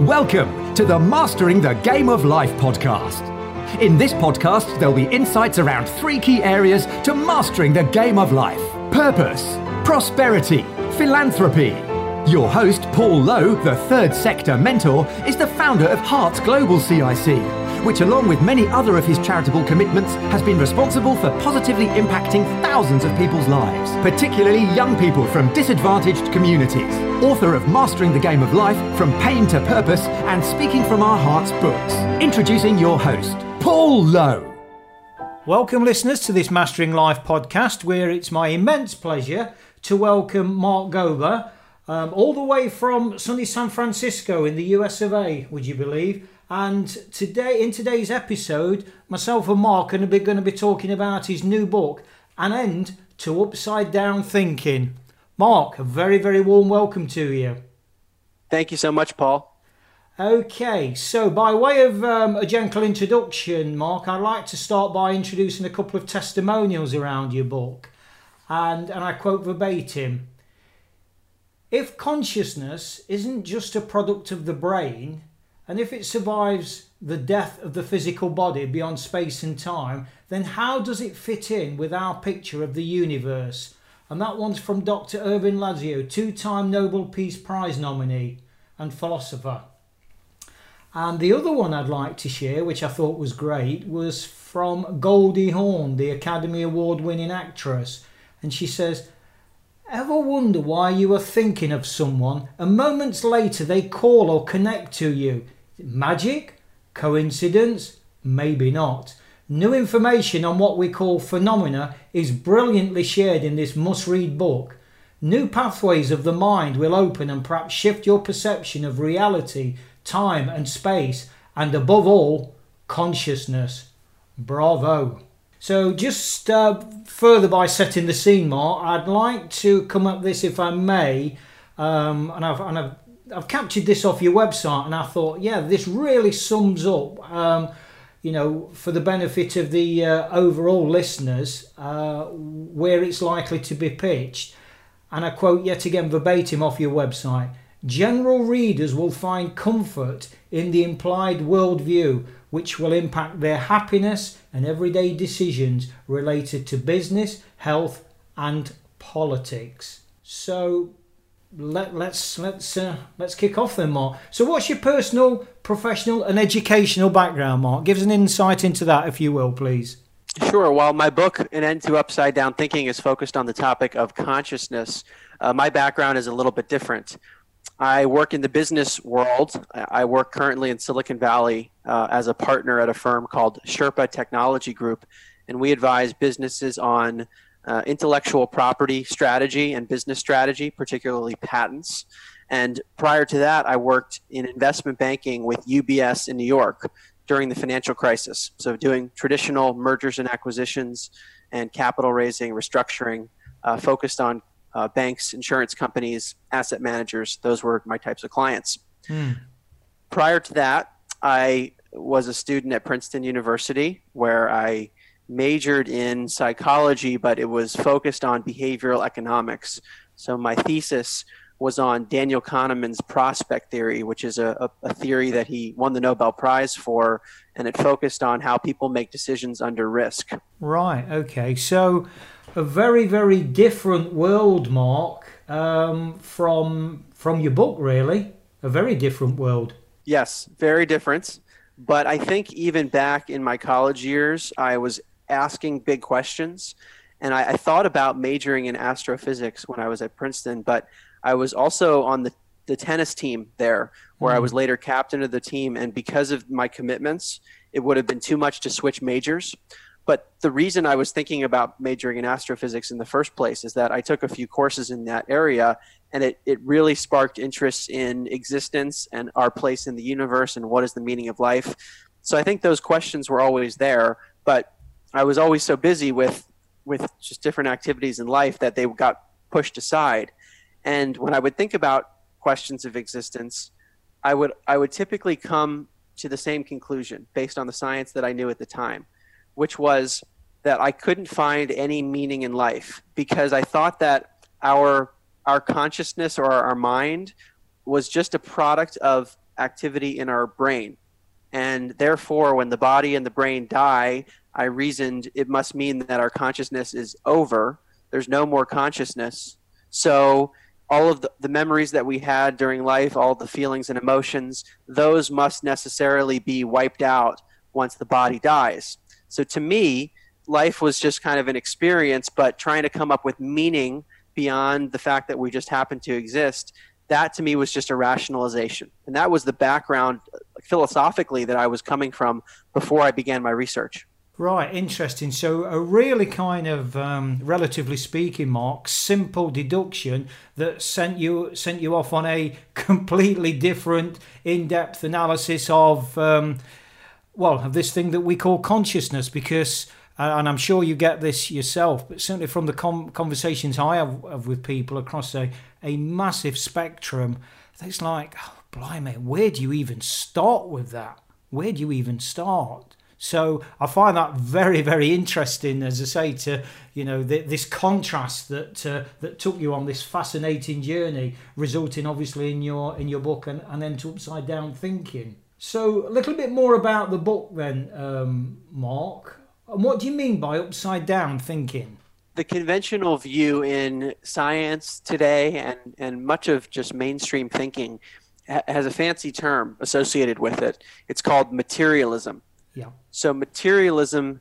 Welcome to the Mastering the Game of Life podcast. In this podcast, there'll be insights around three key areas to mastering the game of life purpose, prosperity, philanthropy. Your host, Paul Lowe, the third sector mentor, is the founder of Hearts Global CIC, which, along with many other of his charitable commitments, has been responsible for positively impacting thousands of people's lives, particularly young people from disadvantaged communities. Author of Mastering the Game of Life From Pain to Purpose and Speaking from Our Hearts books. Introducing your host, Paul Lowe. Welcome, listeners, to this Mastering Life podcast, where it's my immense pleasure to welcome Mark Gober, um, all the way from sunny San Francisco in the US of A, would you believe? And today, in today's episode, myself and Mark are going to be talking about his new book, An End to Upside Down Thinking. Mark, a very, very warm welcome to you. Thank you so much, Paul. Okay, so by way of um, a gentle introduction, Mark, I'd like to start by introducing a couple of testimonials around your book. And, and I quote verbatim If consciousness isn't just a product of the brain, and if it survives the death of the physical body beyond space and time, then how does it fit in with our picture of the universe? And that one's from Dr. Ervin Laszlo, two time Nobel Peace Prize nominee and philosopher. And the other one I'd like to share, which I thought was great, was from Goldie Hawn, the Academy Award winning actress. And she says, Ever wonder why you are thinking of someone and moments later they call or connect to you? Magic? Coincidence? Maybe not. New information on what we call phenomena is brilliantly shared in this must read book. New pathways of the mind will open and perhaps shift your perception of reality time and space, and above all, consciousness. Bravo. So, just uh, further by setting the scene more, I'd like to come up this, if I may, um, and, I've, and I've, I've captured this off your website, and I thought, yeah, this really sums up, um, you know, for the benefit of the uh, overall listeners, uh, where it's likely to be pitched. And I quote yet again verbatim off your website General readers will find comfort in the implied worldview, which will impact their happiness and everyday decisions related to business, health, and politics. So let, let's let's uh, let's kick off then, Mark. So, what's your personal, professional, and educational background, Mark? Give us an insight into that, if you will, please. Sure. While my book, An End to Upside Down Thinking, is focused on the topic of consciousness, uh, my background is a little bit different. I work in the business world. I work currently in Silicon Valley uh, as a partner at a firm called Sherpa Technology Group, and we advise businesses on uh, intellectual property strategy and business strategy, particularly patents. And prior to that, I worked in investment banking with UBS in New York during the financial crisis. So, doing traditional mergers and acquisitions and capital raising, restructuring, uh, focused on uh, banks, insurance companies, asset managers. Those were my types of clients. Mm. Prior to that, I was a student at Princeton University where I majored in psychology, but it was focused on behavioral economics. So my thesis was on Daniel Kahneman's prospect theory, which is a, a, theory that he won the Nobel Prize for, and it focused on how people make decisions under risk. Right. Okay. So a very very different world, Mark, um, from from your book. Really, a very different world. Yes, very different. But I think even back in my college years, I was asking big questions, and I, I thought about majoring in astrophysics when I was at Princeton. But I was also on the the tennis team there, where mm. I was mm. later captain of the team, and because of my commitments, it would have been too much to switch majors. But the reason I was thinking about majoring in astrophysics in the first place is that I took a few courses in that area and it, it really sparked interest in existence and our place in the universe and what is the meaning of life. So I think those questions were always there, but I was always so busy with with just different activities in life that they got pushed aside. And when I would think about questions of existence, I would I would typically come to the same conclusion based on the science that I knew at the time which was that I couldn't find any meaning in life because I thought that our our consciousness or our mind was just a product of activity in our brain. And therefore, when the body and the brain die, I reasoned it must mean that our consciousness is over. There's no more consciousness. So, all of the, the memories that we had during life, all the feelings and emotions, those must necessarily be wiped out once the body dies. So, to me, life was just kind of an experience, but trying to come up with meaning beyond the fact that we just happen to exist that to me was just a rationalization. And that was the background uh, philosophically that I was coming from before I began my research. Right, interesting. So, a really kind of, um, relatively speaking, Mark, simple deduction that sent you sent you off on a completely different, in-depth analysis of, um, well, of this thing that we call consciousness. Because, uh, and I'm sure you get this yourself, but certainly from the com- conversations I have, have with people across a, a massive spectrum, it's like, oh, blimey, where do you even start with that? Where do you even start? So I find that very, very interesting, as I say, to you know the, this contrast that uh, that took you on this fascinating journey, resulting obviously in your in your book and, An End to upside down thinking. So a little bit more about the book then, um, Mark. And what do you mean by upside down thinking? The conventional view in science today and, and much of just mainstream thinking has a fancy term associated with it. It's called materialism. Yeah. So materialism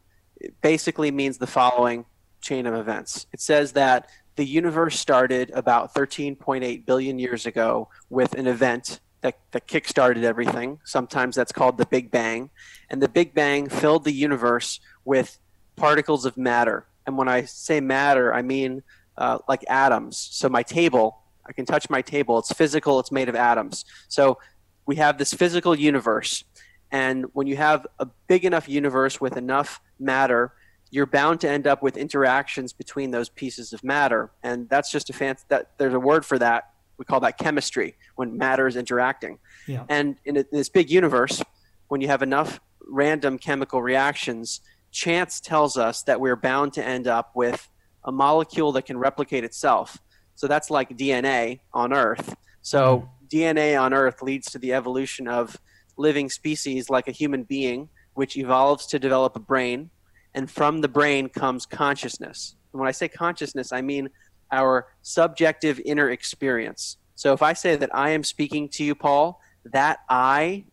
basically means the following chain of events. It says that the universe started about 13.8 billion years ago with an event that, that kickstarted everything. Sometimes that's called the Big Bang. And the Big Bang filled the universe with particles of matter. And when I say matter, I mean uh, like atoms. So my table, I can touch my table. It's physical, it's made of atoms. So we have this physical universe. And when you have a big enough universe with enough matter, you're bound to end up with interactions between those pieces of matter. And that's just a fancy that there's a word for that. We call that chemistry when matter is interacting. Yeah. And in, a, in this big universe, when you have enough random chemical reactions, chance tells us that we're bound to end up with a molecule that can replicate itself. So that's like DNA on Earth. So mm. DNA on Earth leads to the evolution of living species like a human being, which evolves to develop a brain, and from the brain comes consciousness. And when I say consciousness, I mean our subjective inner experience. So if I say that I am speaking to you, Paul, that I,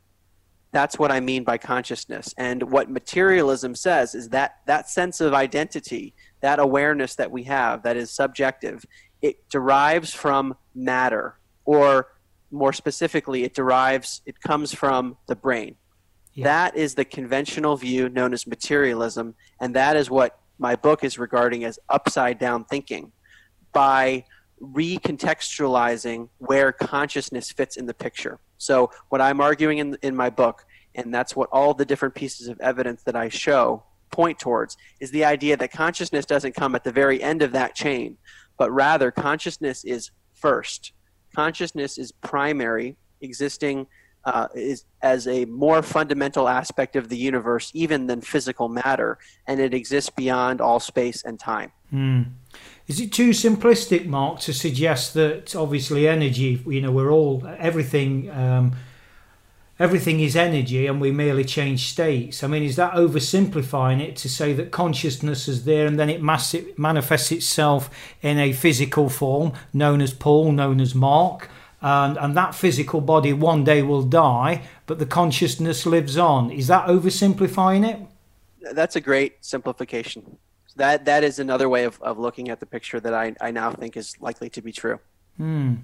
that's what I mean by consciousness. And what materialism says is that that sense of identity, that awareness that we have that is subjective, it derives from matter or more specifically, it derives, it comes from the brain. Yeah. That is the conventional view known as materialism, and that is what my book is regarding as upside down thinking by recontextualizing where consciousness fits in the picture. So, what I'm arguing in, in my book, and that's what all the different pieces of evidence that I show point towards, is the idea that consciousness doesn't come at the very end of that chain, but rather consciousness is first consciousness is primary, existing uh, is as a more fundamental aspect of the universe, even than physical matter, and it exists beyond all space and time. Mm. Is it too simplistic, Mark, to suggest that obviously energy, you know, we're all everything. Um, everything is energy and we merely change states. I mean, is that oversimplifying it to say that consciousness is there and then it, manifests itself in a physical form known as Paul, known as Mark? And, and that physical body one day will die, but the consciousness lives on. Is that oversimplifying it? That's a great simplification. That, that is another way of, of looking at the picture that I, I now think is likely to be true. Hmm.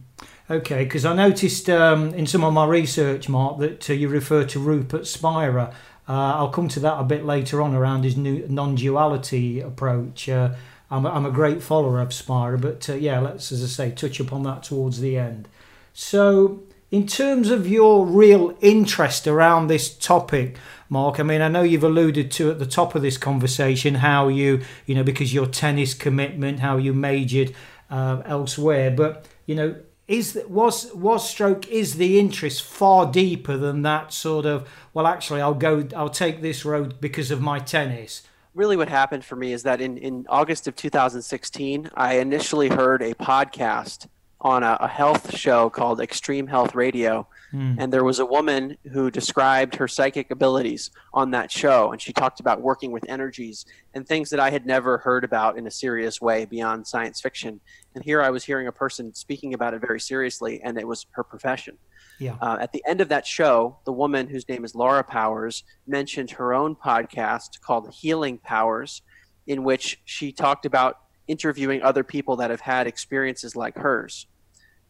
Okay, because I noticed um, in some of my research, Mark, that uh, you refer to Rupert Spira. Uh, I'll come to that a bit later on around his new non-duality approach. Uh, I'm, a, I'm a great follower of Spira, but uh, yeah, let's, as I say, touch upon that towards the end. So, in terms of your real interest around this topic, Mark, I mean, I know you've alluded to at the top of this conversation how you, you know, because your tennis commitment, how you majored uh, elsewhere, but you know, is that was was stroke is the interest far deeper than that sort of well actually I'll go I'll take this road because of my tennis. Really what happened for me is that in in August of 2016 I initially heard a podcast on a, a health show called Extreme Health Radio. Mm. And there was a woman who described her psychic abilities on that show. And she talked about working with energies and things that I had never heard about in a serious way beyond science fiction. And here I was hearing a person speaking about it very seriously, and it was her profession. Yeah. Uh, at the end of that show, the woman whose name is Laura Powers mentioned her own podcast called Healing Powers, in which she talked about interviewing other people that have had experiences like hers.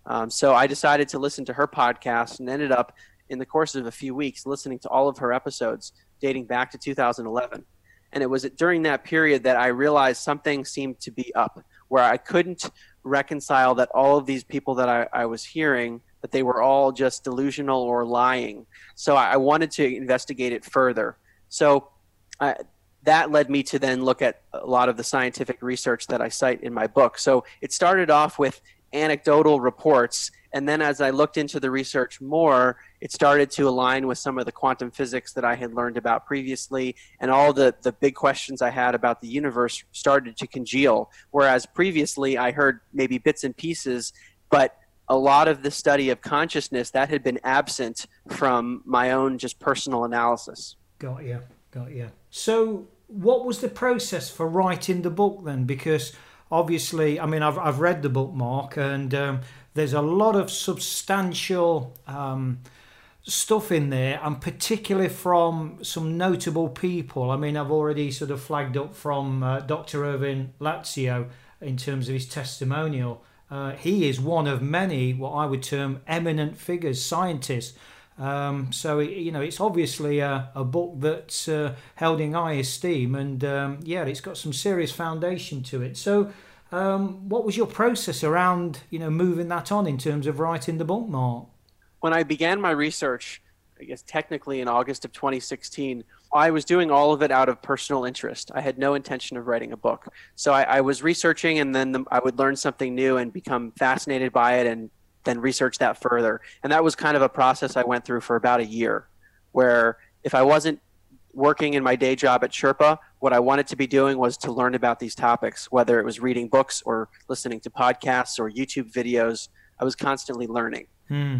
Um, so I decided to listen to her podcast and ended up, in the course of a few weeks, listening to all of her episodes dating back to 2011. And it was during that period that I realized something seemed to be up, where I couldn't reconcile that all of these people that I, I was hearing that they were all just delusional or lying. So I, wanted to investigate it further. So that led me to then look at a lot of the scientific research that I cite in my book. So it started off with anecdotal reports. And then as I looked into the research more, it started to align with some of the quantum physics that I had learned about previously. And all the, the big questions I had about the universe started to congeal. Whereas previously I heard maybe bits and pieces, but a lot of the study of consciousness that had been absent from my own just personal analysis. Got you, got you. So, what was the process for writing the book then? Because obviously, I mean, I've, I've read the book, Mark, and um, there's a lot of substantial um, stuff in there, and particularly from some notable people. I mean, I've already sort of flagged up from uh, Dr. Ervin Laszlo in terms of his testimonial. Uh, he is one of many, what I would term eminent figures, scientists. Um, so you know, it's obviously a, a book that's uh, held in high esteem, and um, yeah, it's got some serious foundation to it. So, um, what was your process around you know moving that on in terms of writing the book, Mark? When I began my research, I guess technically in August of 2016, I was doing all of it out of personal interest. I had no intention of writing a book. So I, I was researching, and then the, I would learn something new and become fascinated by it, and then research that further. And that was kind of a process I went through for about a year, where if I wasn't working in my day job at Sherpa, what I wanted to be doing was to learn about these topics, whether it was reading books or listening to podcasts or YouTube videos. I was constantly learning. Hmm.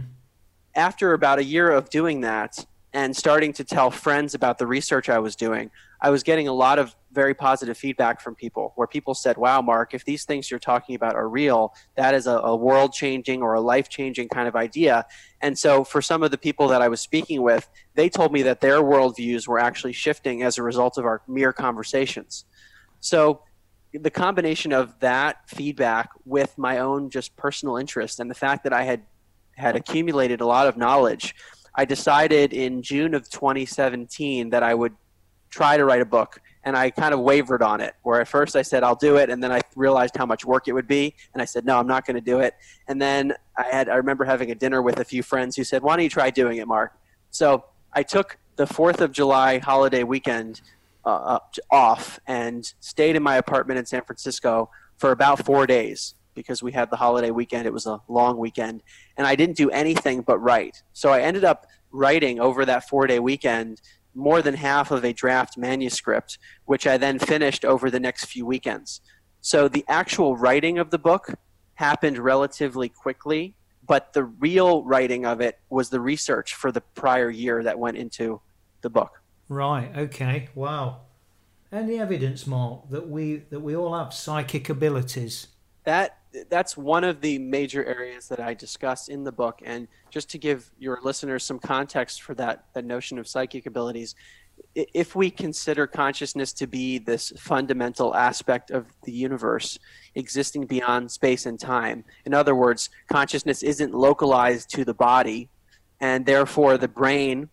After about a year of doing that, and starting to tell friends about the research I was doing, I was getting a lot of very positive feedback from people where people said, Wow, Mark, if these things you're talking about are real, that is a, a world changing or a life changing kind of idea. And so, for some of the people that I was speaking with, they told me that their worldviews were actually shifting as a result of our mere conversations. So, the combination of that feedback with my own just personal interest and the fact that I had had accumulated a lot of knowledge I decided in June of 2017 that I would try to write a book. And I kind of wavered on it, where at first I said, I'll do it. And then I realized how much work it would be. And I said, no, I'm not going to do it. And then I had, I remember having a dinner with a few friends who said, why don't you try doing it, Mark? So I took the 4th of July holiday weekend uh, off and stayed in my apartment in San Francisco for about four days because we had the holiday weekend. It was a long weekend, and I didn't do anything but write. So I ended up writing over that four day weekend more than half of a draft manuscript, which I then finished over the next few weekends. So the actual writing of the book happened relatively quickly, but the real writing of it was the research for the prior year that went into the book. Right. Okay. Wow. Any evidence, Mark, that we that we all have psychic abilities? That that's one of the major areas that I discuss in the book. And just to give your listeners some context for that, that notion of psychic abilities, if we consider consciousness to be this fundamental aspect of the universe existing beyond space and time, in other words, consciousness isn't localized to the body, and therefore the brain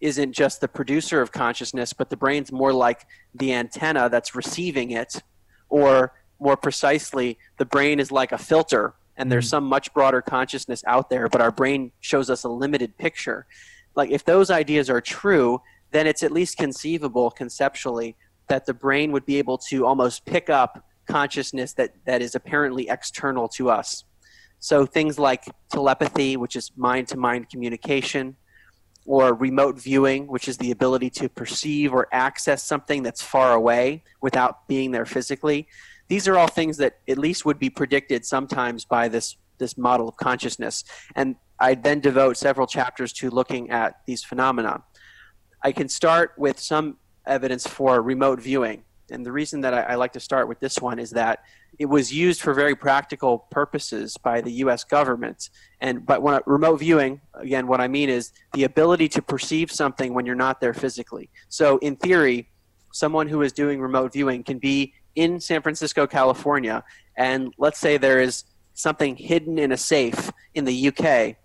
isn't just the producer of consciousness, but the brain's more like the antenna that's receiving it, or more precisely, the brain is like a filter, and there's mm. some much broader consciousness out there, but our brain shows us a limited picture. Like, if those ideas are true, then it's at least conceivable conceptually that the brain would be able to almost pick up consciousness that, that is apparently external to us. So, things like telepathy, which is mind to mind communication, or remote viewing, which is the ability to perceive or access something that's far away without being there physically these are all things that at least would be predicted sometimes by this this model of consciousness. And I then devote several chapters to looking at these phenomena. I can start with some evidence for remote viewing. And the reason that I, I, like to start with this one is that it was used for very practical purposes by the U.S. government. And but when remote viewing, again, what I mean is the ability to perceive something when you're not there physically. So in theory, someone who is doing remote viewing can be in San Francisco, California, and let's say there is something hidden in a safe in the UK.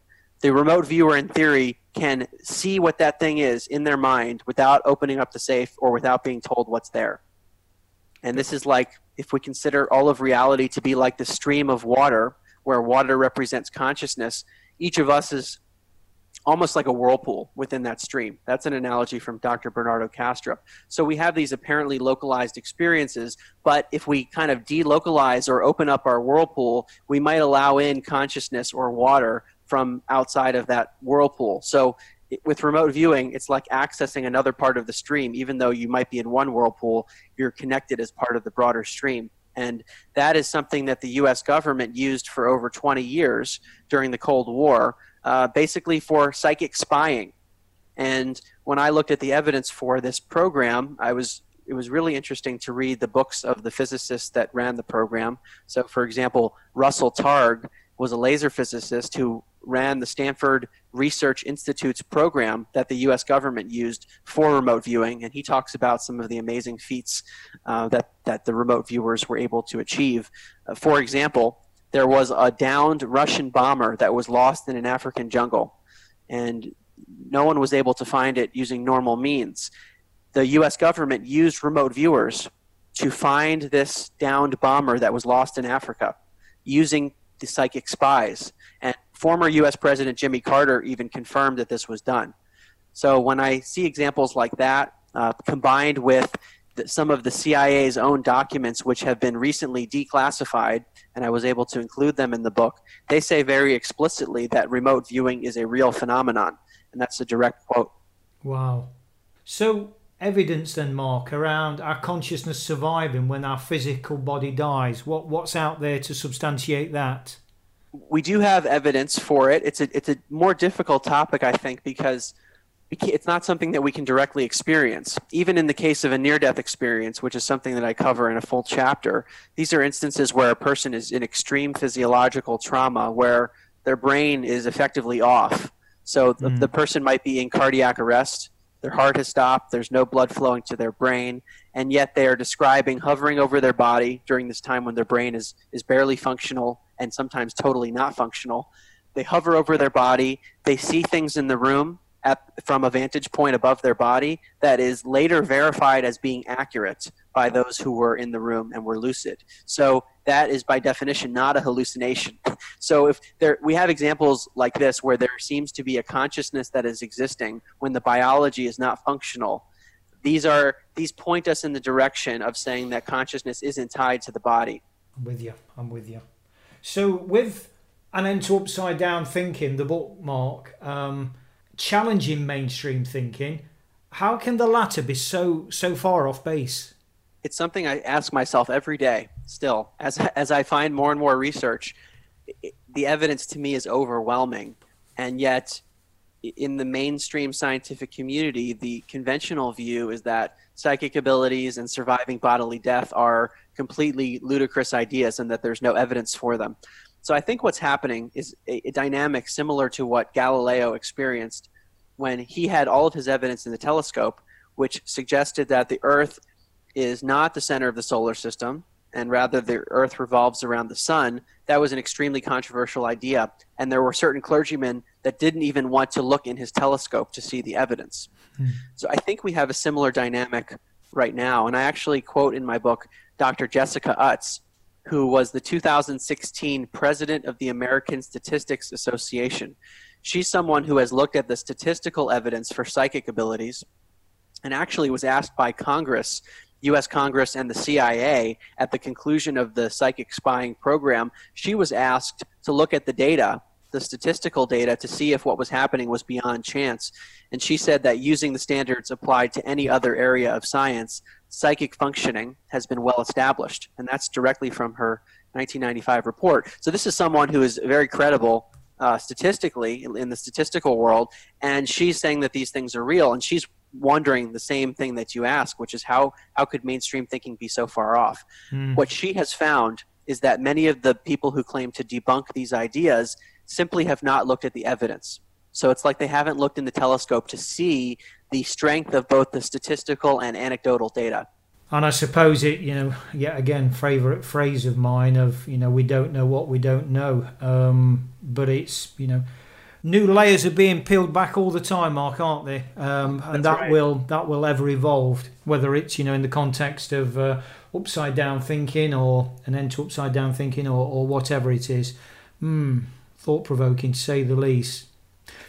The remote viewer, in theory, can see what that thing is in their mind without opening up the safe or without being told what's there. And this is like if we consider all of reality to be like the stream of water, where water represents consciousness, each of us is almost like a whirlpool within that stream. That's an analogy from Dr. Bernardo Kastrup. So we have these apparently localized experiences, but if we kind of delocalize or open up our whirlpool, we might allow in consciousness or water from outside of that whirlpool. So with remote viewing, it's like accessing another part of the stream. Even though you might be in one whirlpool, you're connected as part of the broader stream. And that is something that the US government used for over 20 years during the Cold War, uh, basically for psychic spying. And when I looked at the evidence for this program, I was it was really interesting to read the books of the physicists that ran the program. So, for example, Russell Targ was a laser physicist who ran the Stanford Research Institute's program that the U.S. government used for remote viewing, and he talks about some of the amazing feats uh, that that the remote viewers were able to achieve. Uh, for example, there was a downed Russian bomber that was lost in an African jungle, and no one was able to find it using normal means. The U.S. government used remote viewers to find this downed bomber that was lost in Africa using the psychic spies. And former U.S. President Jimmy Carter even confirmed that this was done. So when I see examples like that, uh, combined with some of the CIA's own documents, which have been recently declassified, and I was able to include them in the book, they say very explicitly that remote viewing is a real phenomenon. And that's a direct quote. Wow. So, evidence then, Mark, around our consciousness surviving when our physical body dies? What, what's out there to substantiate that? we do have evidence for it. It's a it's a more difficult topic, I think, because it's not something that we can directly experience. Even in the case of a near-death experience, which is something that I cover in a full chapter, these are instances where a person is in extreme physiological trauma, where their brain is effectively off. So mm. the, the person might be in cardiac arrest. Their heart has stopped. There's no blood flowing to their brain, and yet they are describing hovering over their body during this time when their brain is is barely functional and sometimes totally not functional. They hover over their body. They see things in the room at, from a vantage point above their body that is later verified as being accurate by those who were in the room and were lucid. So that is by definition not a hallucination. So if there we have examples like this where there seems to be a consciousness that is existing when the biology is not functional. These are these point us in the direction of saying that consciousness isn't tied to the body. I'm with you. I'm with you. So with an end to upside down thinking, the bookmark, um, challenging mainstream thinking, how can the latter be so so far off base? It's something I ask myself every day. Still, as as I find more and more research, the evidence to me is overwhelming, and yet in the mainstream scientific community, the conventional view is that psychic abilities and surviving bodily death are completely ludicrous ideas and that there's no evidence for them. So I think what's happening is a, a dynamic similar to what Galileo experienced when he had all of his evidence in the telescope, which suggested that the Earth is not the center of the solar system, and rather the Earth revolves around the sun, that was an extremely controversial idea. And there were certain clergymen that didn't even want to look in his telescope to see the evidence. Hmm. So I think we have a similar dynamic right now. And I actually quote in my book Dr. Jessica Utts, who was the 2016 president of the American Statistics Association. She's someone who has looked at the statistical evidence for psychic abilities and actually was asked by Congress U.S. Congress and the CIA at the conclusion of the psychic spying program, she was asked to look at the data, the statistical data, to see if what was happening was beyond chance. And she said that using the standards applied to any other area of science, psychic functioning has been well established. And that's directly from her 1995 report. So this is someone who is very credible uh, statistically in, the statistical world, and she's saying that these things are real, and she's wondering the same thing that you ask, which is how how could mainstream thinking be so far off? Mm. What she has found is that many of the people who claim to debunk these ideas simply have not looked at the evidence. So it's like they haven't looked in the telescope to see the strength of both the statistical and anecdotal data. And I suppose it, you know, yet again, favourite phrase of mine of, you know, we don't know what we don't know. Um, but it's, you know, new layers are being peeled back all the time, Mark, aren't they? Um, and That's that right. will that will ever evolve. Whether it's, you know, in the context of uh, upside down thinking or an end to upside down thinking or, or whatever it is. Hmm, thought provoking to say the least.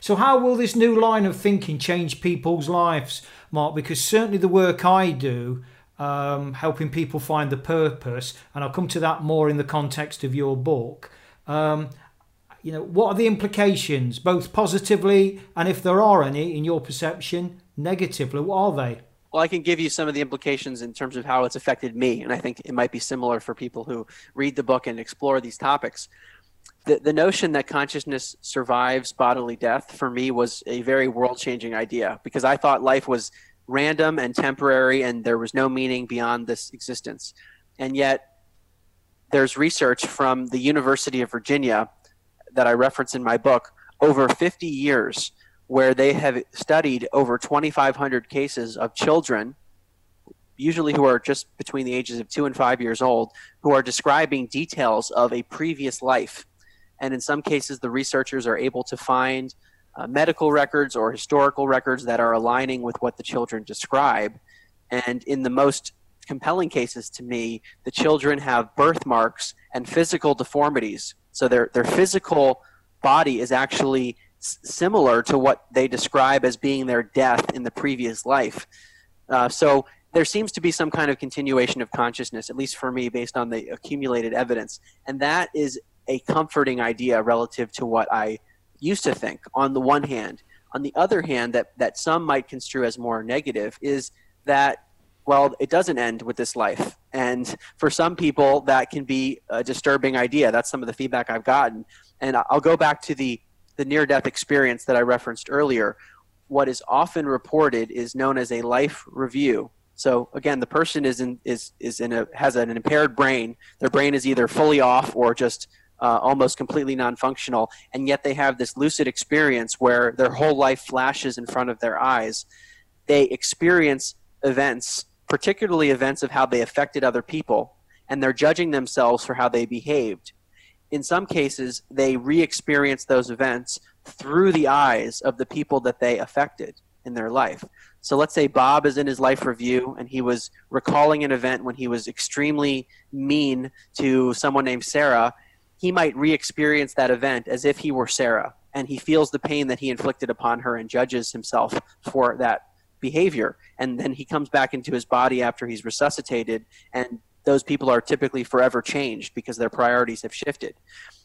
So, how will this new line of thinking change people's lives, Mark? Because certainly the work I do um, helping people find the purpose, and I'll come to that more in the context of your book. Um, you know, what are the implications, both positively and if there are any, in your perception, negatively? What are they? Well, I can give you some of the implications in terms of how it's affected me, and I think it might be similar for people who read the book and explore these topics. The, the notion that consciousness survives bodily death for me was a very world changing idea because I thought life was random and temporary, and there was no meaning beyond this existence. And yet, there's research from the University of Virginia that I reference in my book over 50 years where they have studied over 2,500 cases of children, usually who are just between the ages of two and five years old, who are describing details of a previous life. And in some cases, the researchers are able to find uh, medical records or historical records that are aligning with what the children describe. And in the most compelling cases to me, the children have birthmarks and physical deformities. So their, their physical body is actually s- similar to what they describe as being their death in the previous life. Uh, so there seems to be some kind of continuation of consciousness, at least for me, based on the accumulated evidence. And that is a comforting idea relative to what I used to think on the one hand. On the other hand, that, that some might construe as more negative is that, well, it doesn't end with this life. And for some people, that can be a disturbing idea. That's some of the feedback I've gotten. And I'll go back to the, the near death experience that I referenced earlier. What is often reported is known as a life review. So again, the person is in is is in a has an impaired brain. Their brain is either fully off or just uh, almost completely non-functional, and yet they have this lucid experience where their whole life flashes in front of their eyes. They experience events, particularly events of how they affected other people, and they're judging themselves for how they behaved. In some cases, they re-experience those events through the eyes of the people that they affected in their life. So let's say Bob is in his life review and he was recalling an event when he was extremely mean to someone named Sarah he might re experience that event as if he were Sarah and he feels the pain that he inflicted upon her and judges himself for that behavior. And then he comes back into his body after he's resuscitated, and those people are typically forever changed because their priorities have shifted.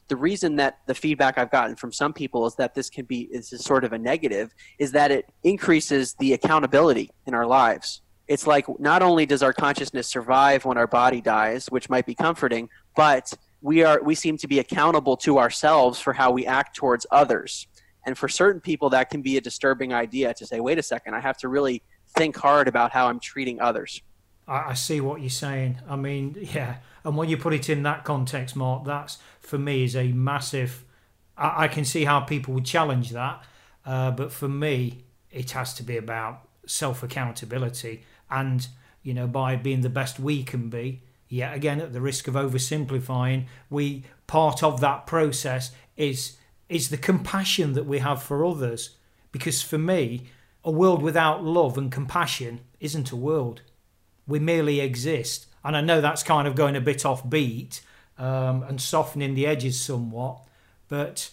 The reason that the feedback I've gotten from some people is that this can be is sort of a negative is that it increases the accountability in our lives. It's like not only does our consciousness survive when our body dies, which might be comforting, but we are we seem to be accountable to ourselves for how we act towards others. And for certain people that can be a disturbing idea to say wait a second i have to really think hard about how i'm treating others. I, see what you're saying. I mean yeah. And when you put it in that context mark that's for me is a massive i, I can see how people would challenge that. Uh, but for me it has to be about self accountability and you know by being the best we can be yet again at the risk of oversimplifying we part of that process is is the compassion that we have for others. Because for me a world without love and compassion isn't a world. We merely exist. And i know that's kind of going a bit off beat um, and softening the edges somewhat but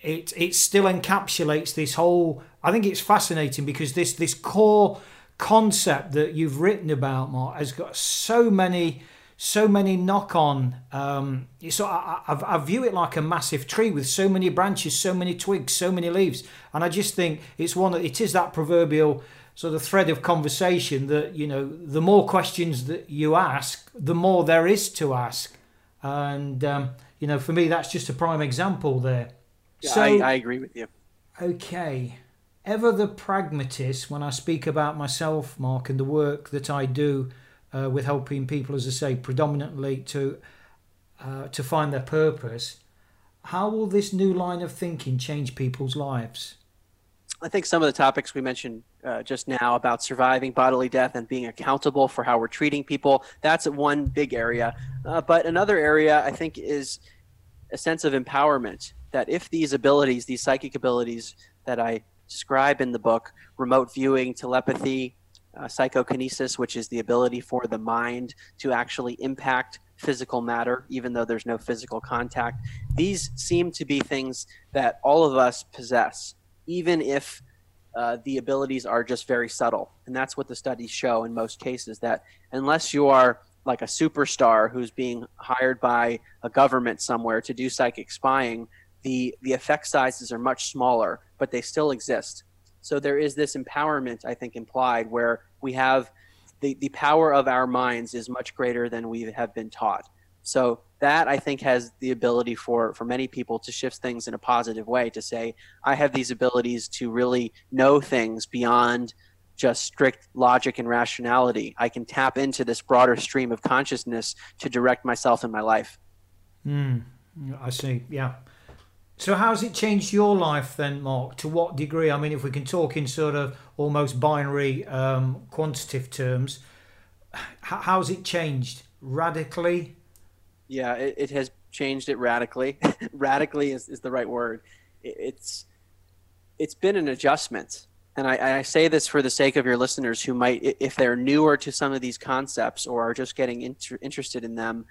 it it still encapsulates this whole i think it's fascinating because this this core concept that you've written about, Mark, has got so many, so many knock-on. Um, so I, I, I, view it like a massive tree with so many branches, so many twigs, so many leaves, and I just think it's one. that It is that proverbial sort of thread of conversation that you know, the more questions that you ask, the more there is to ask. And um, you know, for me, that's just a prime example there. Yeah, so, I, I agree with you. Okay. Ever the pragmatist when I speak about myself, Mark, and the work that I do uh, with helping people, as I say, predominantly to uh, to find their purpose. How will this new line of thinking change people's lives? I think some of the topics we mentioned uh, just now about surviving bodily death and being accountable for how we're treating people, that's one big area. Uh, but another area I think is a sense of empowerment that if these abilities, these psychic abilities that I describe in the book, remote viewing, telepathy, uh, psychokinesis, which is the ability for the mind to actually impact physical matter, even though there's no physical contact. These seem to be things that all of us possess, even if uh, the abilities are just very subtle. And that's what the studies show in most cases that unless you are like a superstar who's being hired by a government somewhere to do psychic spying, the, the effect sizes are much smaller, but they still exist. So there is this empowerment, I think, implied where we have the, the power of our minds is much greater than we have been taught. So that I think has the ability for, for many people to shift things in a positive way to say, I have these abilities to really know things beyond just strict logic and rationality. I can tap into this broader stream of consciousness to direct myself in my life. Mm, I see. Yeah. So, how's it changed your life then, Mark? To what degree? I mean, if we can talk in sort of almost binary um, quantitative terms, how's it changed? Radically? Yeah, it, it has changed it radically. radically is, is the right word. It, it's it's been an adjustment, and I, I say this for the sake of your listeners who might, if they're newer to some of these concepts or are just getting inter- interested in them.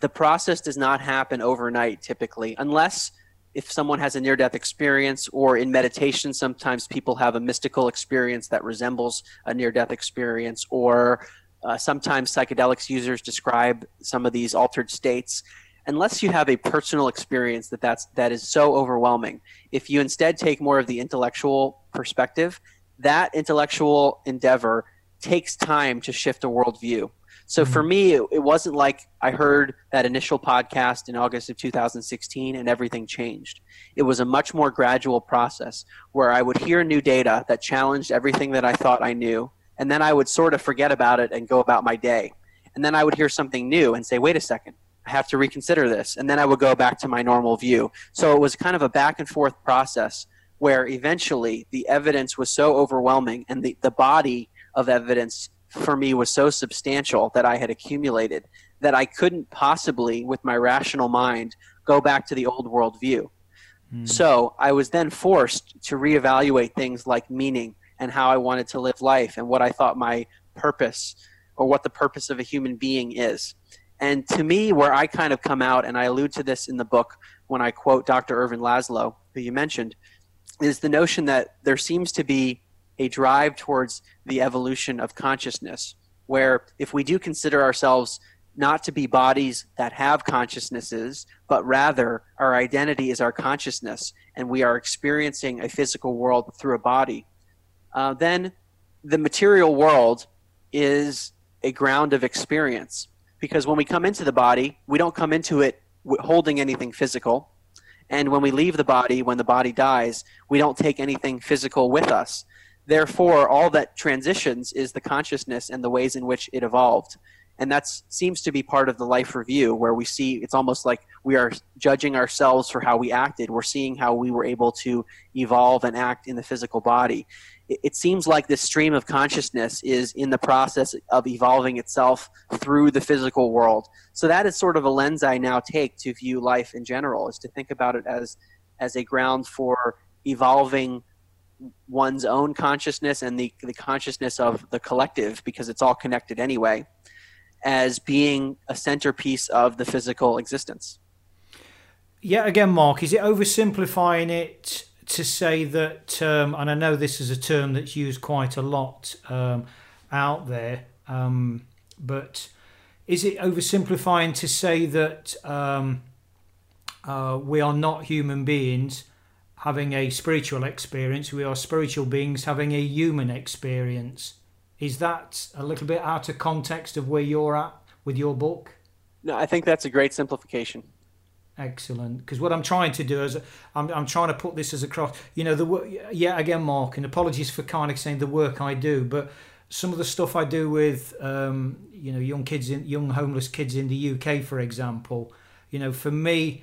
The process does not happen overnight, typically, unless if someone has a near death experience or in meditation sometimes people have a mystical experience that resembles a near death experience or uh, sometimes psychedelics users describe some of these altered states. Unless you have a personal experience that that's that is so overwhelming if you instead take more of the intellectual perspective that intellectual endeavor takes time to shift a worldview so for mm-hmm. me, it, it, wasn't like I heard that initial podcast in August of 2016 and everything changed. It was a much more gradual process where I would hear new data that challenged everything that I thought I knew, and then I would sort of forget about it and go about my day. And then I would hear something new and say, wait a second, I have to reconsider this. And then I would go back to my normal view. So it was kind of a back and forth process where eventually the evidence was so overwhelming and the, the body of evidence for me was so substantial that I had accumulated that I couldn't possibly, with my rational mind, go back to the old world view. Mm. So I was then forced to reevaluate things like meaning and how I wanted to live life and what I thought my purpose or what the purpose of a human being is. And to me, where I kind of come out, and I allude to this in the book when I quote Dr. Ervin Laszlo, who you mentioned, is the notion that there seems to be a drive towards the evolution of consciousness, where if we do consider ourselves not to be bodies that have consciousnesses, but rather our identity is our consciousness, and we are experiencing a physical world through a body, uh, then the material world is a ground of experience. Because when we come into the body, we don't come into it holding anything physical. And when we leave the body, when the body dies, we don't take anything physical with us. Therefore, all that transitions is the consciousness and the ways in which it evolved. And that seems to be part of the life review, where we see it's almost like we are judging ourselves for how we acted. We're seeing how we were able to evolve and act in the physical body. It, it seems like this stream of consciousness is in the process of evolving itself through the physical world. So that is sort of a lens I now take to view life in general, is to think about it as as a ground for evolving one's own consciousness and the, the consciousness of the collective, because it's all connected anyway, as being a centerpiece of the physical existence. Yeah, again, Mark, is it oversimplifying it to say that, um, and I know this is a term that's used quite a lot um, out there, um, but is it oversimplifying to say that um, uh, we are not human beings having a spiritual experience, we are spiritual beings having a human experience. Is that a little bit out of context of where you're at with your book? No, I think that's a great simplification. Excellent. Because what I'm trying to do is I'm, I'm trying to put this as across. You know, the yeah again, Mark, and apologies for kind of saying the work I do, but some of the stuff I do with um, you know young kids in young homeless kids in the UK, for example. You know, for me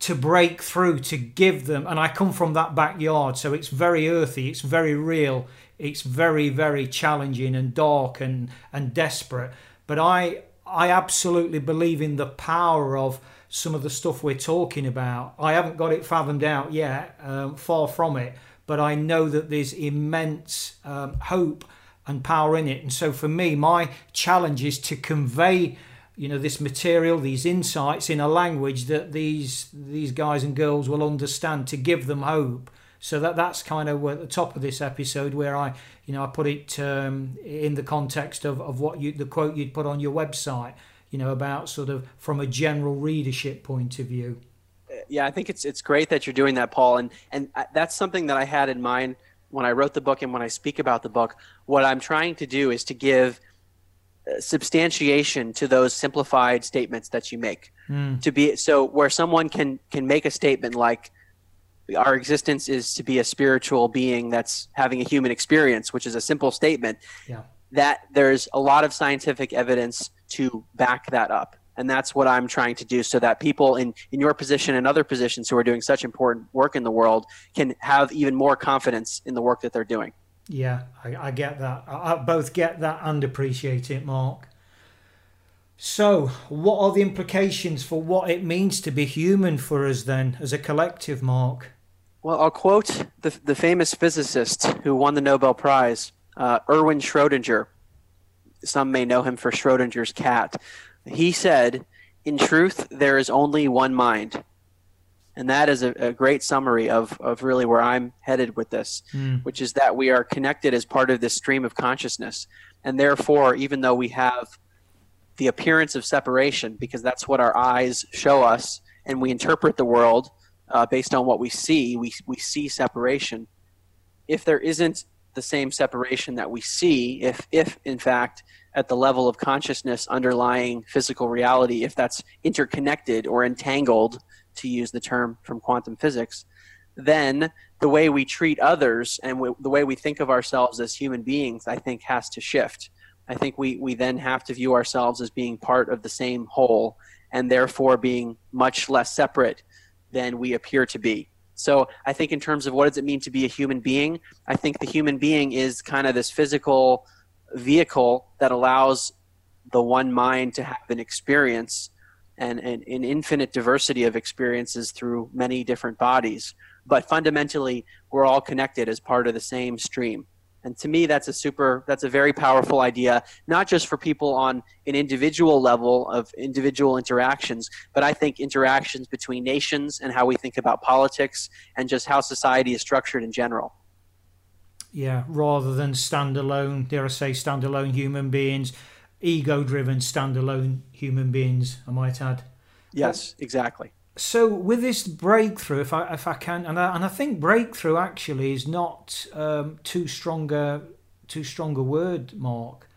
to break through to give them, and I come from that backyard, so it's very earthy, it's very real, it's very very challenging and dark and and desperate. But I I absolutely believe in the power of some of the stuff we're talking about. I haven't got it fathomed out yet, um, far from it, but I know that there's immense um, hope and power in it. And so for me, my challenge is to convey, you know, this material, these insights in a language that these these guys and girls will understand to give them hope. So that that's kind of at the top of this episode where I, you know, I put it um, in the context of, of what you the quote you'd put on your website you know, about sort of from a general readership point of view. Yeah, I think it's it's great that you're doing that, Paul, and and that's something that I had in mind when I wrote the book and when I speak about the book. What I'm trying to do is to give uh, substantiation to those simplified statements that you make. Mm. To be so where someone can can make a statement like our existence is to be a spiritual being that's having a human experience, which is a simple statement. Yeah. That there's a lot of scientific evidence to back that up and that's what i'm trying to do so that people in, in your position and other positions who are doing such important work in the world can have even more confidence in the work that they're doing yeah i, I get that I, I both get that and appreciate it mark so what are the implications for what it means to be human for us then as a collective mark well i'll quote the, the famous physicist who won the nobel prize uh, erwin schrodinger some may know him for Schrodinger's cat. He said, In truth, there is only one mind. And that is a, a great summary of, of really where I'm headed with this, mm. which is that we are connected as part of this stream of consciousness. And therefore, even though we have the appearance of separation, because that's what our eyes show us, and we interpret the world uh, based on what we see, we, we see separation. If there isn't the same separation that we see if if in fact at the level of consciousness underlying physical reality if that's interconnected or entangled to use the term from quantum physics then the way we treat others and w- the way we think of ourselves as human beings i think has to shift. I think we we then have to view ourselves as being part of the same whole and therefore being much less separate than we appear to be. So I think in terms of what does it mean to be a human being, I think the human being is kind of this physical vehicle that allows the one mind to have an experience and, and an infinite diversity of experiences through many different bodies. But fundamentally, we're all connected as part of the same stream. And to me, that's a super, that's a very powerful idea, not just for people on an individual level of individual interactions, but I think interactions between nations and how we think about politics and just how society is structured in general. Yeah, rather than standalone, dare I say, standalone human beings, ego driven standalone human beings, I might add. Yes, exactly so with this breakthrough, if I if I can, and I, and I think breakthrough actually is not um, too stronger too strong a word, Mark.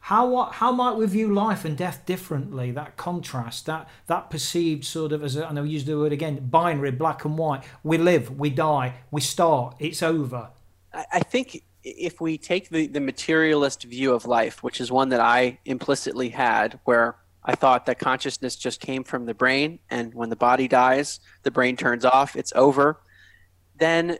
How how might we view life and death differently? That contrast, that that perceived sort of as a, I know use the word again, binary, black and white. We live, we die, we start, it's over. I think if we take the, the materialist view of life, which is one that I implicitly had, where I thought that consciousness just came from the brain, and when the body dies, the brain turns off, it's over. Then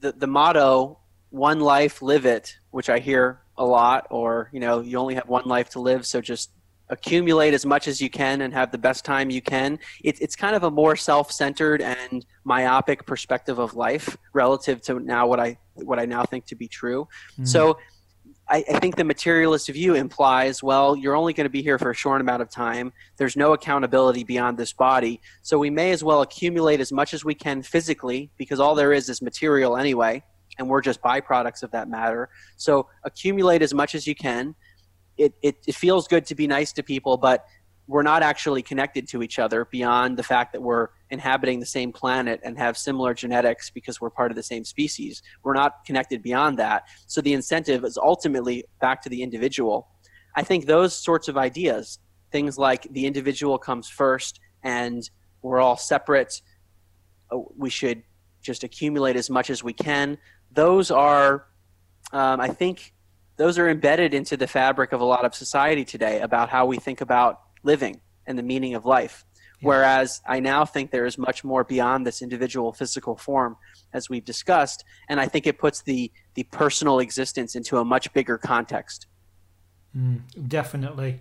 the, the motto, one life, live it, which I hear a lot, or, you know, you only have one life to live, so just accumulate as much as you can and have the best time you can. It, it's kind of a more self-centered and myopic perspective of life relative to now what I what I now think to be true. Mm. So I, I think the materialist view implies, well, you're only going to be here for a short amount of time. There's no accountability beyond this body. So we may as well accumulate as much as we can physically because all there is is material anyway, and we're just byproducts of that matter. So accumulate as much as you can. It, it, it feels good to be nice to people, but we're not actually connected to each other beyond the fact that we're inhabiting the same planet and have similar genetics because we're part of the same species. We're not connected beyond that. So the incentive is ultimately back to the individual. I think those sorts of ideas things like the individual comes first and we're all separate, oh, we should just accumulate as much as we can. Those are, um, I think, those are embedded into the fabric of a lot of society today about how we think about living and the meaning of life. Yeah. Whereas I now think there is much more beyond this individual physical form, as we've discussed, and I think it puts the the personal existence into a much bigger context. Mm, definitely,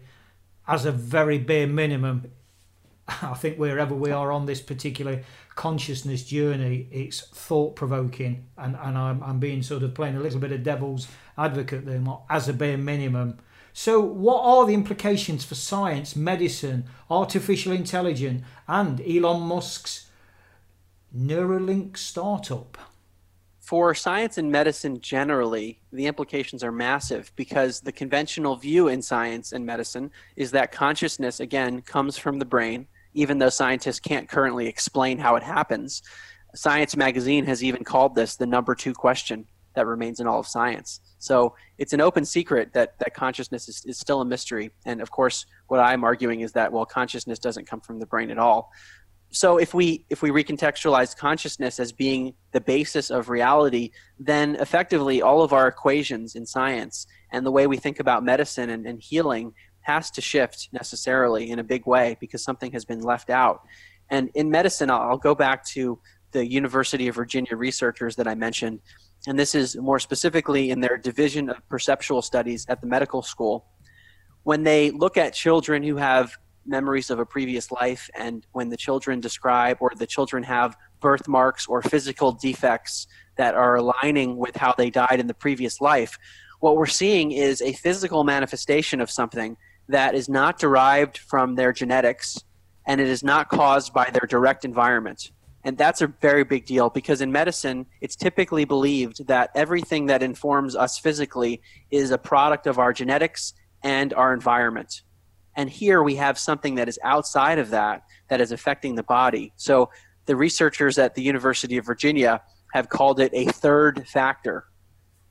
as a very bare minimum, I think wherever we are on this particular consciousness journey, it's thought provoking, and, and I'm, I'm being sort of playing a little bit of devil's advocate there, as a bare minimum. So, what are the implications for science, medicine, artificial intelligence, and Elon Musk's Neuralink startup? For science and medicine generally, the implications are massive because the conventional view in science and medicine is that consciousness, again, comes from the brain even though scientists can't currently explain how it happens. Science magazine has even called this the number two question that remains in all of science. So it's an open secret that, that consciousness is, is still a mystery. And of course, what I'm arguing is that, well, consciousness doesn't come from the brain at all. So if we if we recontextualize consciousness as being the basis of reality, then effectively all of our equations in science and the way we think about medicine and, and healing has to shift necessarily in a big way because something has been left out. And in medicine, I'll, go back to the University of Virginia researchers that I mentioned, and this is more specifically in their division of perceptual studies at the medical school. When they look at children who have memories of a previous life, and when the children describe or the children have birthmarks or physical defects that are aligning with how they died in the previous life, what we're seeing is a physical manifestation of something that is not derived from their genetics and it is not caused by their direct environment. And that's a very big deal because in medicine, it's typically believed that everything that informs us physically is a product of our genetics and our environment. And here we have something that is outside of that that is affecting the body. So the researchers at the University of Virginia have called it a third factor.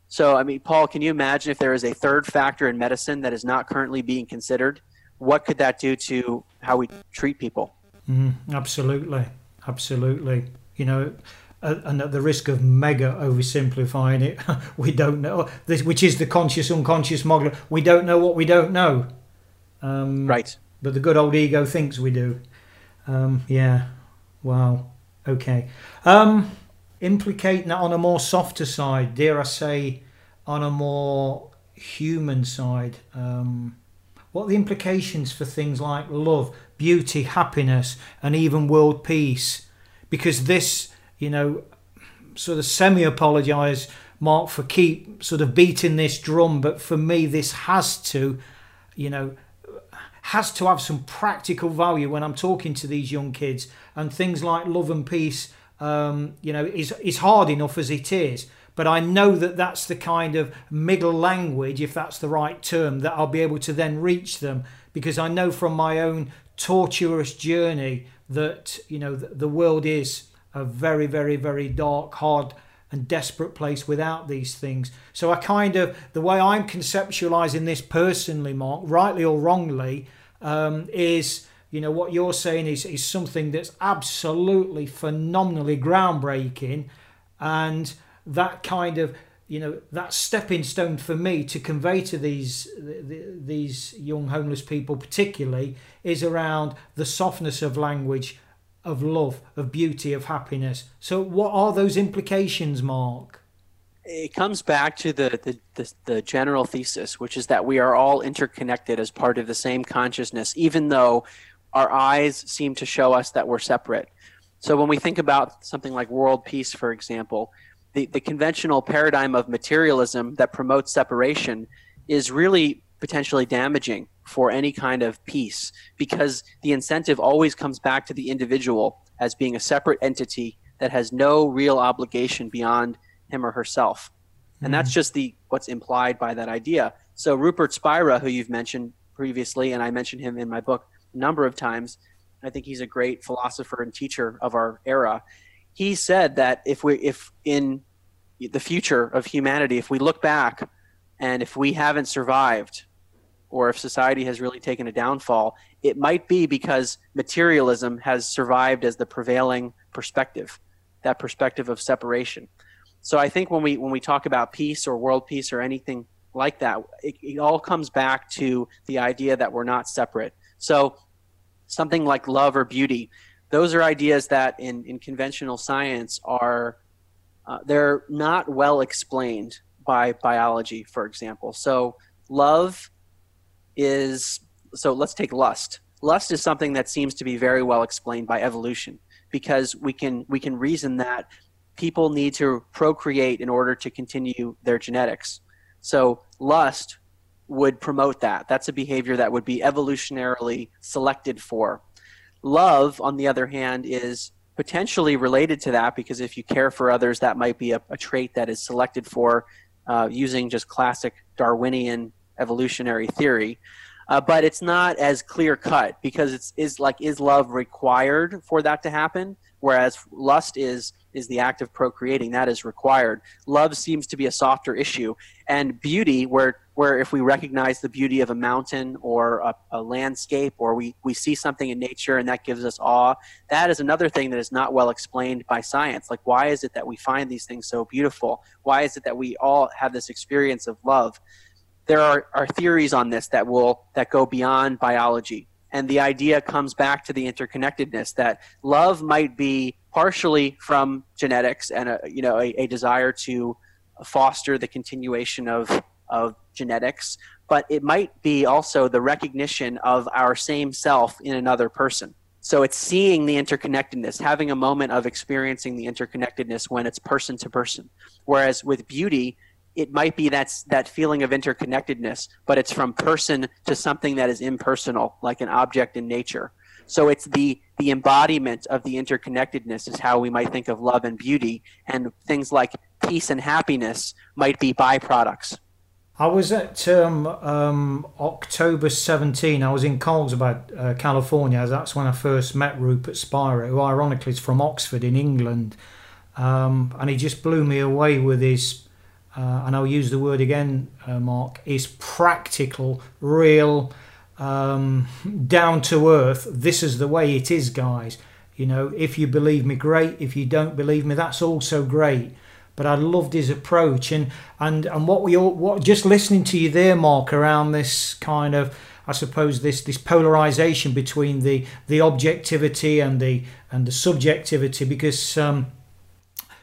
So, I mean, Paul, can you imagine if there is a third factor in medicine that is not currently being considered? What could that do to how we treat people? Mm, absolutely, absolutely. You know, and at the risk of mega oversimplifying it, we don't know this, which is the conscious unconscious model. We don't know what we don't know. Um, right. But the good old ego thinks we do. Um, yeah. Wow. Okay. Um, implicating that on a more softer side, dare I say, on a more human side. Um, what are the implications for things like love, beauty, happiness, and even world peace? Because this, you know, sort of semi apologise, Mark, for keep sort of beating this drum, but for me, this has to, you know, has to have some practical value when I'm talking to these young kids. And things like love and peace um, you know, is, is hard enough as it is. But I know that that's the kind of middle language, if that's the right term, that I'll be able to then reach them because I know from my own tortuous journey that, you know, the, the world is a very, very, very dark, hard, and desperate place without these things. So I kind of, the way I'm conceptualizing this personally, Mark, rightly or wrongly, um, is you know what you're saying is is something that's absolutely phenomenally groundbreaking and that kind of you know that stepping stone for me to convey to these these young homeless people particularly is around the softness of language of love of beauty of happiness. So what are those implications mark? It comes back to the, the, the, the, general thesis, which is that we are all interconnected as part of the same consciousness, even though our eyes seem to show us that we're separate. So when we think about something like world peace, for example, the, the conventional paradigm of materialism that promotes separation is really potentially damaging for any kind of peace because the incentive always comes back to the individual as being a separate entity that has no real obligation beyond him or herself. And that's mm-hmm. just the what's implied by that idea. So Rupert Spira, who you've mentioned previously, and I mentioned him in my book, number of times. I think he's a great philosopher and teacher of our era. He said that if we, if in the future of humanity, if we look back and if we haven't survived, or if society has really taken a downfall, it might be because materialism has survived as the prevailing perspective, that perspective of separation. So I think when we when we talk about peace or world peace or anything like that, it, it all comes back to the idea that we're not separate. So something like love or beauty, those are ideas that in, in conventional science are uh, they're not well explained by biology, for example. So love is so let's take lust. Lust is something that seems to be very well explained by evolution because we can we can reason that people need to procreate in order to continue their genetics. So lust would promote that. That's a behavior that would be evolutionarily selected for. Love, on the other hand, is potentially related to that because if you care for others, that might be a, a trait that is selected for uh, using just classic Darwinian evolutionary theory. Uh, but it's not as clear cut because it's is like is love required for that to happen, whereas lust is is the act of procreating that is required. Love seems to be a softer issue, and beauty, where where if we recognize the beauty of a mountain or a, a landscape, or we we see something in nature and that gives us awe, that is another thing that is not well explained by science. Like why is it that we find these things so beautiful? Why is it that we all have this experience of love? there are, are theories on this that will that go beyond biology and the idea comes back to the interconnectedness that love might be partially from genetics and a, you know a, a desire to foster the continuation of of genetics but it might be also the recognition of our same self in another person so it's seeing the interconnectedness having a moment of experiencing the interconnectedness when it's person to person whereas with beauty it might be that's that feeling of interconnectedness, but it's from person to something that is impersonal, like an object in nature. So it's the the embodiment of the interconnectedness is how we might think of love and beauty, and things like peace and happiness might be byproducts. I was at um, um, October 17. I was in Carlsbad, uh, California. That's when I first met Rupert Spira, who ironically is from Oxford in England. Um, and he just blew me away with his uh, and I'll use the word again, uh, Mark, is practical, real, um, down to earth. This is the way it is, guys. You know, if you believe me, great. If you don't believe me, that's also great. But I loved his approach and and and what we all what just listening to you there, Mark, around this kind of I suppose this this polarization between the the objectivity and the and the subjectivity because um,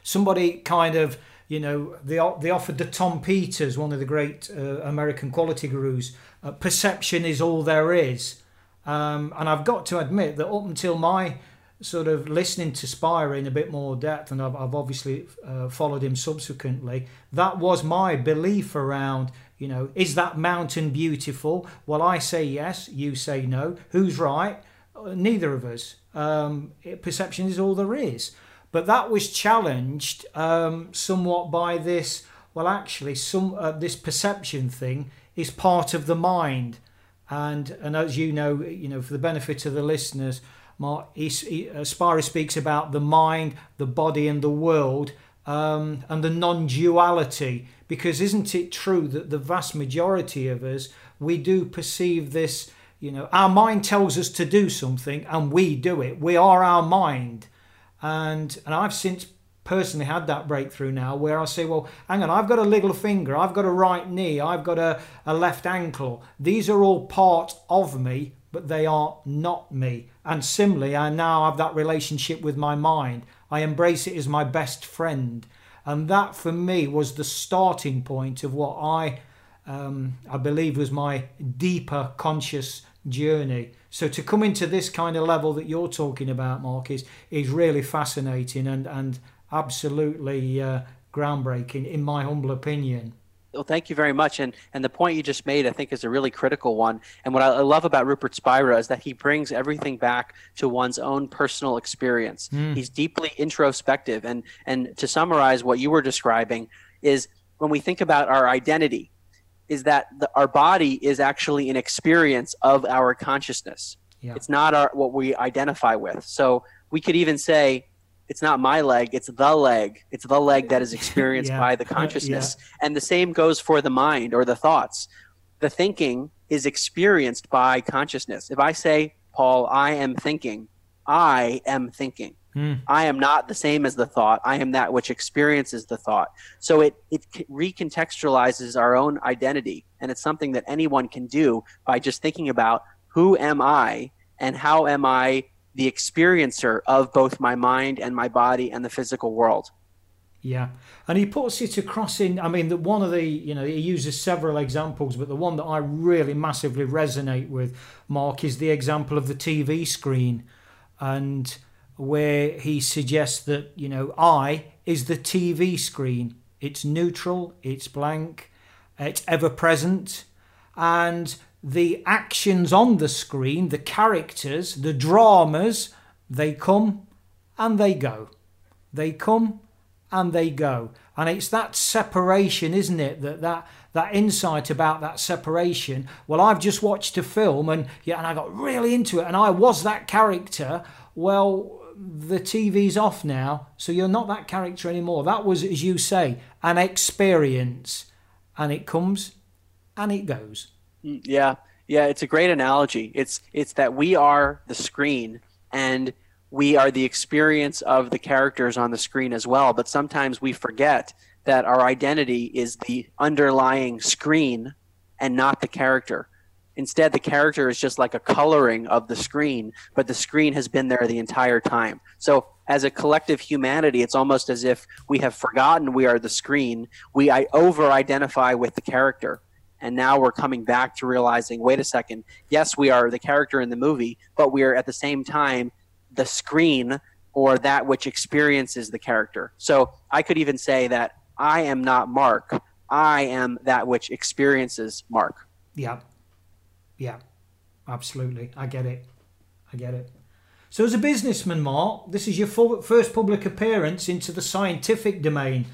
somebody kind of you know, they they offered the Tom Peters, one of the great uh, American quality gurus. Uh, perception is all there is, um, and I've got to admit that up until my sort of listening to Spira in a bit more depth, and I've, I've obviously uh, followed him subsequently. That was my belief around, you know, is that mountain beautiful? Well, I say yes, you say no. Who's right? Uh, neither of us. Um, perception is all there is. But that was challenged um, somewhat by this. Well, actually, some uh, this perception thing is part of the mind, and and as you know, you know, for the benefit of the listeners, Mark he, he, uh, speaks about the mind, the body, and the world, um, and the non-duality. Because isn't it true that the vast majority of us we do perceive this? You know, our mind tells us to do something, and we do it. We are our mind and and I've since personally had that breakthrough now where I say, well, hang on, I've got a little finger, I've got a right knee, I've got a, a left ankle. These are all part of me, but they are not me. And similarly, I now have that relationship with my mind. I embrace it as my best friend. And that for me was the starting point of what I um, I believe was my deeper conscious journey. So to come into this kind of level that you're talking about, Mark, is is really fascinating and and absolutely uh, groundbreaking, in my humble opinion. Well, thank you very much. And and the point you just made, I think, is a really critical one. And what I love about Rupert Spira is that he brings everything back to one's own personal experience. Mm. He's deeply introspective. And and to summarize what you were describing is when we think about our identity, is that the, our body is actually an experience of our consciousness. Yeah. It's not our what we identify with. So we could even say it's not my leg, it's the leg. It's the leg that is experienced yeah. by the consciousness. Yeah. And the same goes for the mind or the thoughts. The thinking is experienced by consciousness. If I say, Paul, I am thinking, I am thinking. Mm. I am not the same as the thought. I am that which experiences the thought. So it, it recontextualizes our own identity. And it's something that anyone can do by just thinking about who am I and how am I the experiencer of both my mind and my body and the physical world. Yeah, and he puts it across in. I mean, the, one of the you know he uses several examples, but the one that I really massively resonate with, Mark, is the example of the TV screen, and where he suggests that you know I is the TV screen. It's neutral, it's blank, it's ever present, and the actions on the screen, the characters, the dramas, they come and they go. They come and they go. And it's that separation, isn't it? That that that insight about that separation. Well, I've just watched a film and yeah, and I got really into it, and I was that character. Well, the TV's off now, so you're not that character anymore. That was, as you say, an experience, and it comes and it goes. Mm, yeah, yeah, it's a great analogy. It's it's that we are the screen and we are the experience of the characters on the screen as well. But sometimes we forget that our identity is the underlying screen and not the character. Instead, the character is just like a coloring of the screen, but the screen has been there the entire time. So, as a collective humanity, it's almost as if we have forgotten we are the screen. We over identify with the character. And now we're coming back to realizing wait a second, yes, we are the character in the movie, but we are at the same time the screen or that which experiences the character. So I could even say that I am not Mark. I am that which experiences Mark. Yeah. Yeah. Absolutely. I get it. I get it. So, as a businessman, Mark, this is your first public appearance into the scientific domain.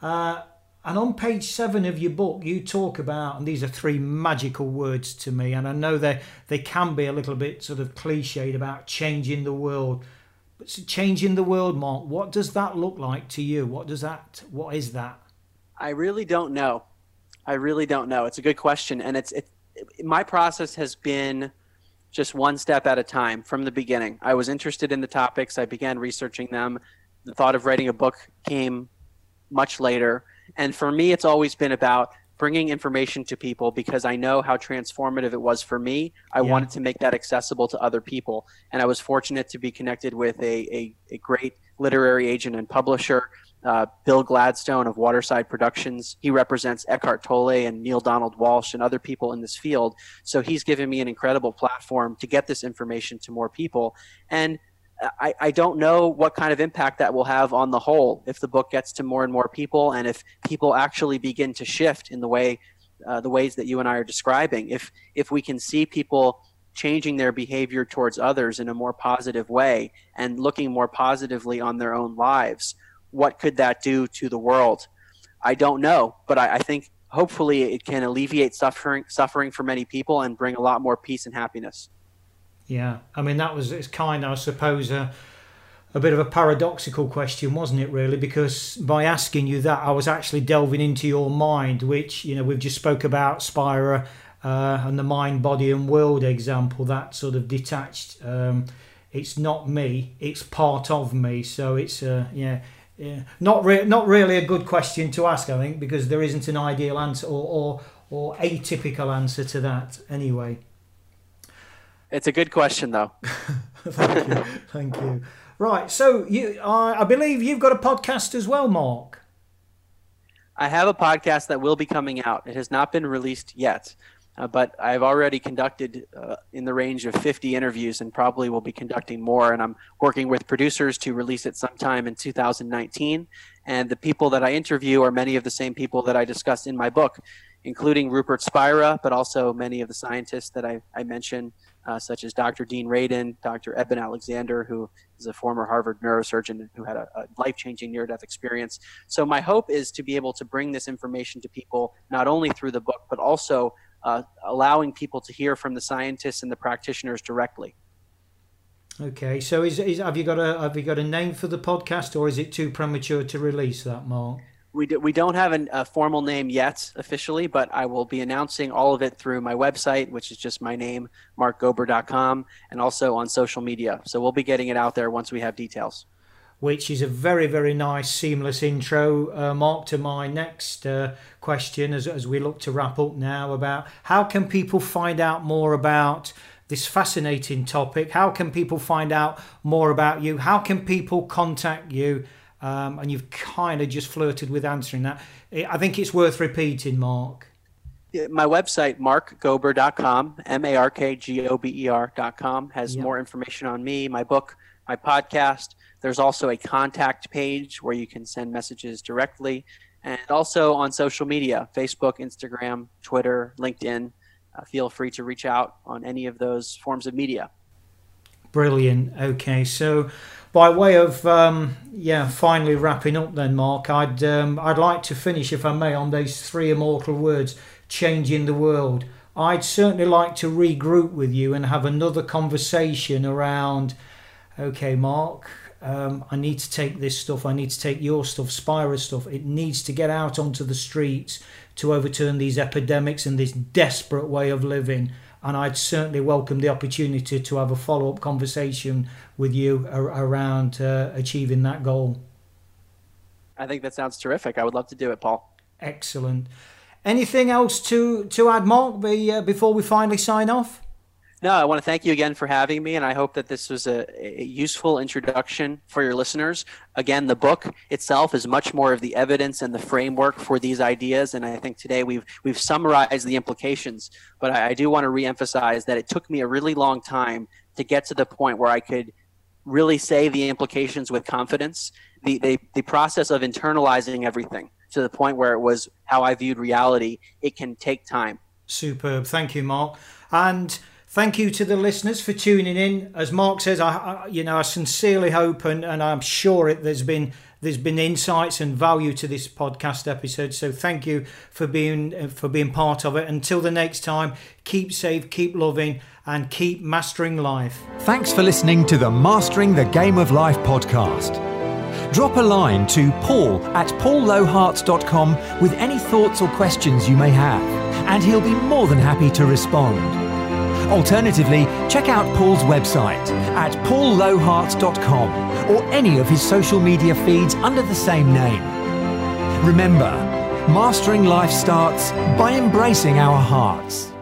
Uh, and on page seven of your book, you talk about, and these are three magical words to me, and I know they, they can be a little bit sort of cliched about changing the world. But changing the world, Mark, what does that look like to you? What does that, what is that? I really don't know. I really don't know. It's a good question. And it's, it, my process has been just one step at a time from the beginning. I was interested in the topics, I began researching them. The thought of writing a book came much later and for me, it's always been about bringing information to people because I know how transformative it was for me. I yeah. wanted to make that accessible to other people. And I was fortunate to be connected with a, a, a great literary agent and publisher, uh, Bill Gladstone of Waterside Productions. He represents Eckhart Tolle and Neale Donald Walsch and other people in this field. So he's given me an incredible platform to get this information to more people. And I, I don't know what kind of impact that will have on the whole if the book gets to more and more people and if people actually begin to shift in the way uh, the ways that you and I are describing. If if we can see people changing their behavior towards others in a more positive way and looking more positively on their own lives what could that do to the world? I don't know but I, I think hopefully it can alleviate suffering suffering for many people and bring a lot more peace and happiness yeah, I mean that was it's kind, of I suppose, a, a bit of a paradoxical question, wasn't it? Really, because by asking you that, I was actually delving into your mind, which you know we've just spoke about Spira uh, and the mind, body, and world example. That sort of detached. Um, it's not me; it's part of me. So it's uh, yeah. Yeah, not re- not really a good question to ask, I think, because there isn't an ideal answer or, or or atypical answer to that anyway. It's a good question, though. Thank you. Thank you. Right. So you, uh, I believe you've got a podcast as well, Mark. I have a podcast that will be coming out. It has not been released yet, uh, but I've already conducted uh, in the range of 50 interviews and probably will be conducting more. And I'm working with producers to release it sometime in 2019. And the people that I interview are many of the same people that I discuss in my book, including Rupert Spira, but also many of the scientists that I, I mentioned uh, such as Dr. Dean Radin, Dr. Eben Alexander, who is a former Harvard neurosurgeon who had a, a life changing near death experience. So, my hope is to be able to bring this information to people not only through the book, but also uh, allowing people to hear from the scientists and the practitioners directly. Okay, so is, is have you got a have you got a name for the podcast, or is it too premature to release that, Mark? We, do, we don't have an, a formal name yet officially, but I will be announcing all of it through my website, which is just my name, markgober.com, and also on social media. So we'll be getting it out there once we have details. Which is a very, very nice, seamless intro, uh, Mark, to my next uh, question as, as we look to wrap up now about how can people find out more about this fascinating topic? How can people find out more about you? How can people contact you? Um, and you've kind of just flirted with answering that. I think it's worth repeating, Mark. My website, markgober.com, M A R K G O B E R.com, has more information on me, my book, my podcast. There's also a contact page where you can send messages directly, and also on social media Facebook, Instagram, Twitter, LinkedIn. Uh, feel free to reach out on any of those forms of media. Brilliant. Okay, so by way of um, yeah, finally wrapping up, then Mark, I'd um, I'd like to finish, if I may, on those three immortal words: changing the world. I'd certainly like to regroup with you and have another conversation around. Okay, Mark, um, I need to take this stuff. I need to take your stuff, Spira stuff. It needs to get out onto the streets to overturn these epidemics and this desperate way of living and I'd certainly welcome the opportunity to have a follow up conversation with you around uh, achieving that goal. I think that sounds terrific. I would love to do it, Paul. Excellent. Anything else to to add, Mark, be, uh, before we finally sign off? No, I want to thank you again for having me, and I hope that this was a, a, useful introduction for your listeners. Again, the book itself is much more of the evidence and the framework for these ideas, and I think today we've we've summarized the implications. But I, I do want to reemphasize that it took me a really long time to get to the point where I could really say the implications with confidence. The, the, the process of internalizing everything to the point where it was how I viewed reality, it can take time. Superb. Thank you, Mark. And Thank you to the listeners for tuning in. As Mark says, I, I you know I sincerely hope and, and I'm sure it, there's been there's been insights and value to this podcast episode. So thank you for being uh, for being part of it. Until the next time, keep safe, keep loving, and keep mastering life. Thanks for listening to the Mastering the Game of Life podcast. Drop a line to paul at paulloharts.com with any thoughts or questions you may have, and he'll be more than happy to respond. Alternatively, check out Paul's website at paulloharts.com or any of his social media feeds under the same name. Remember, mastering life starts by embracing our hearts.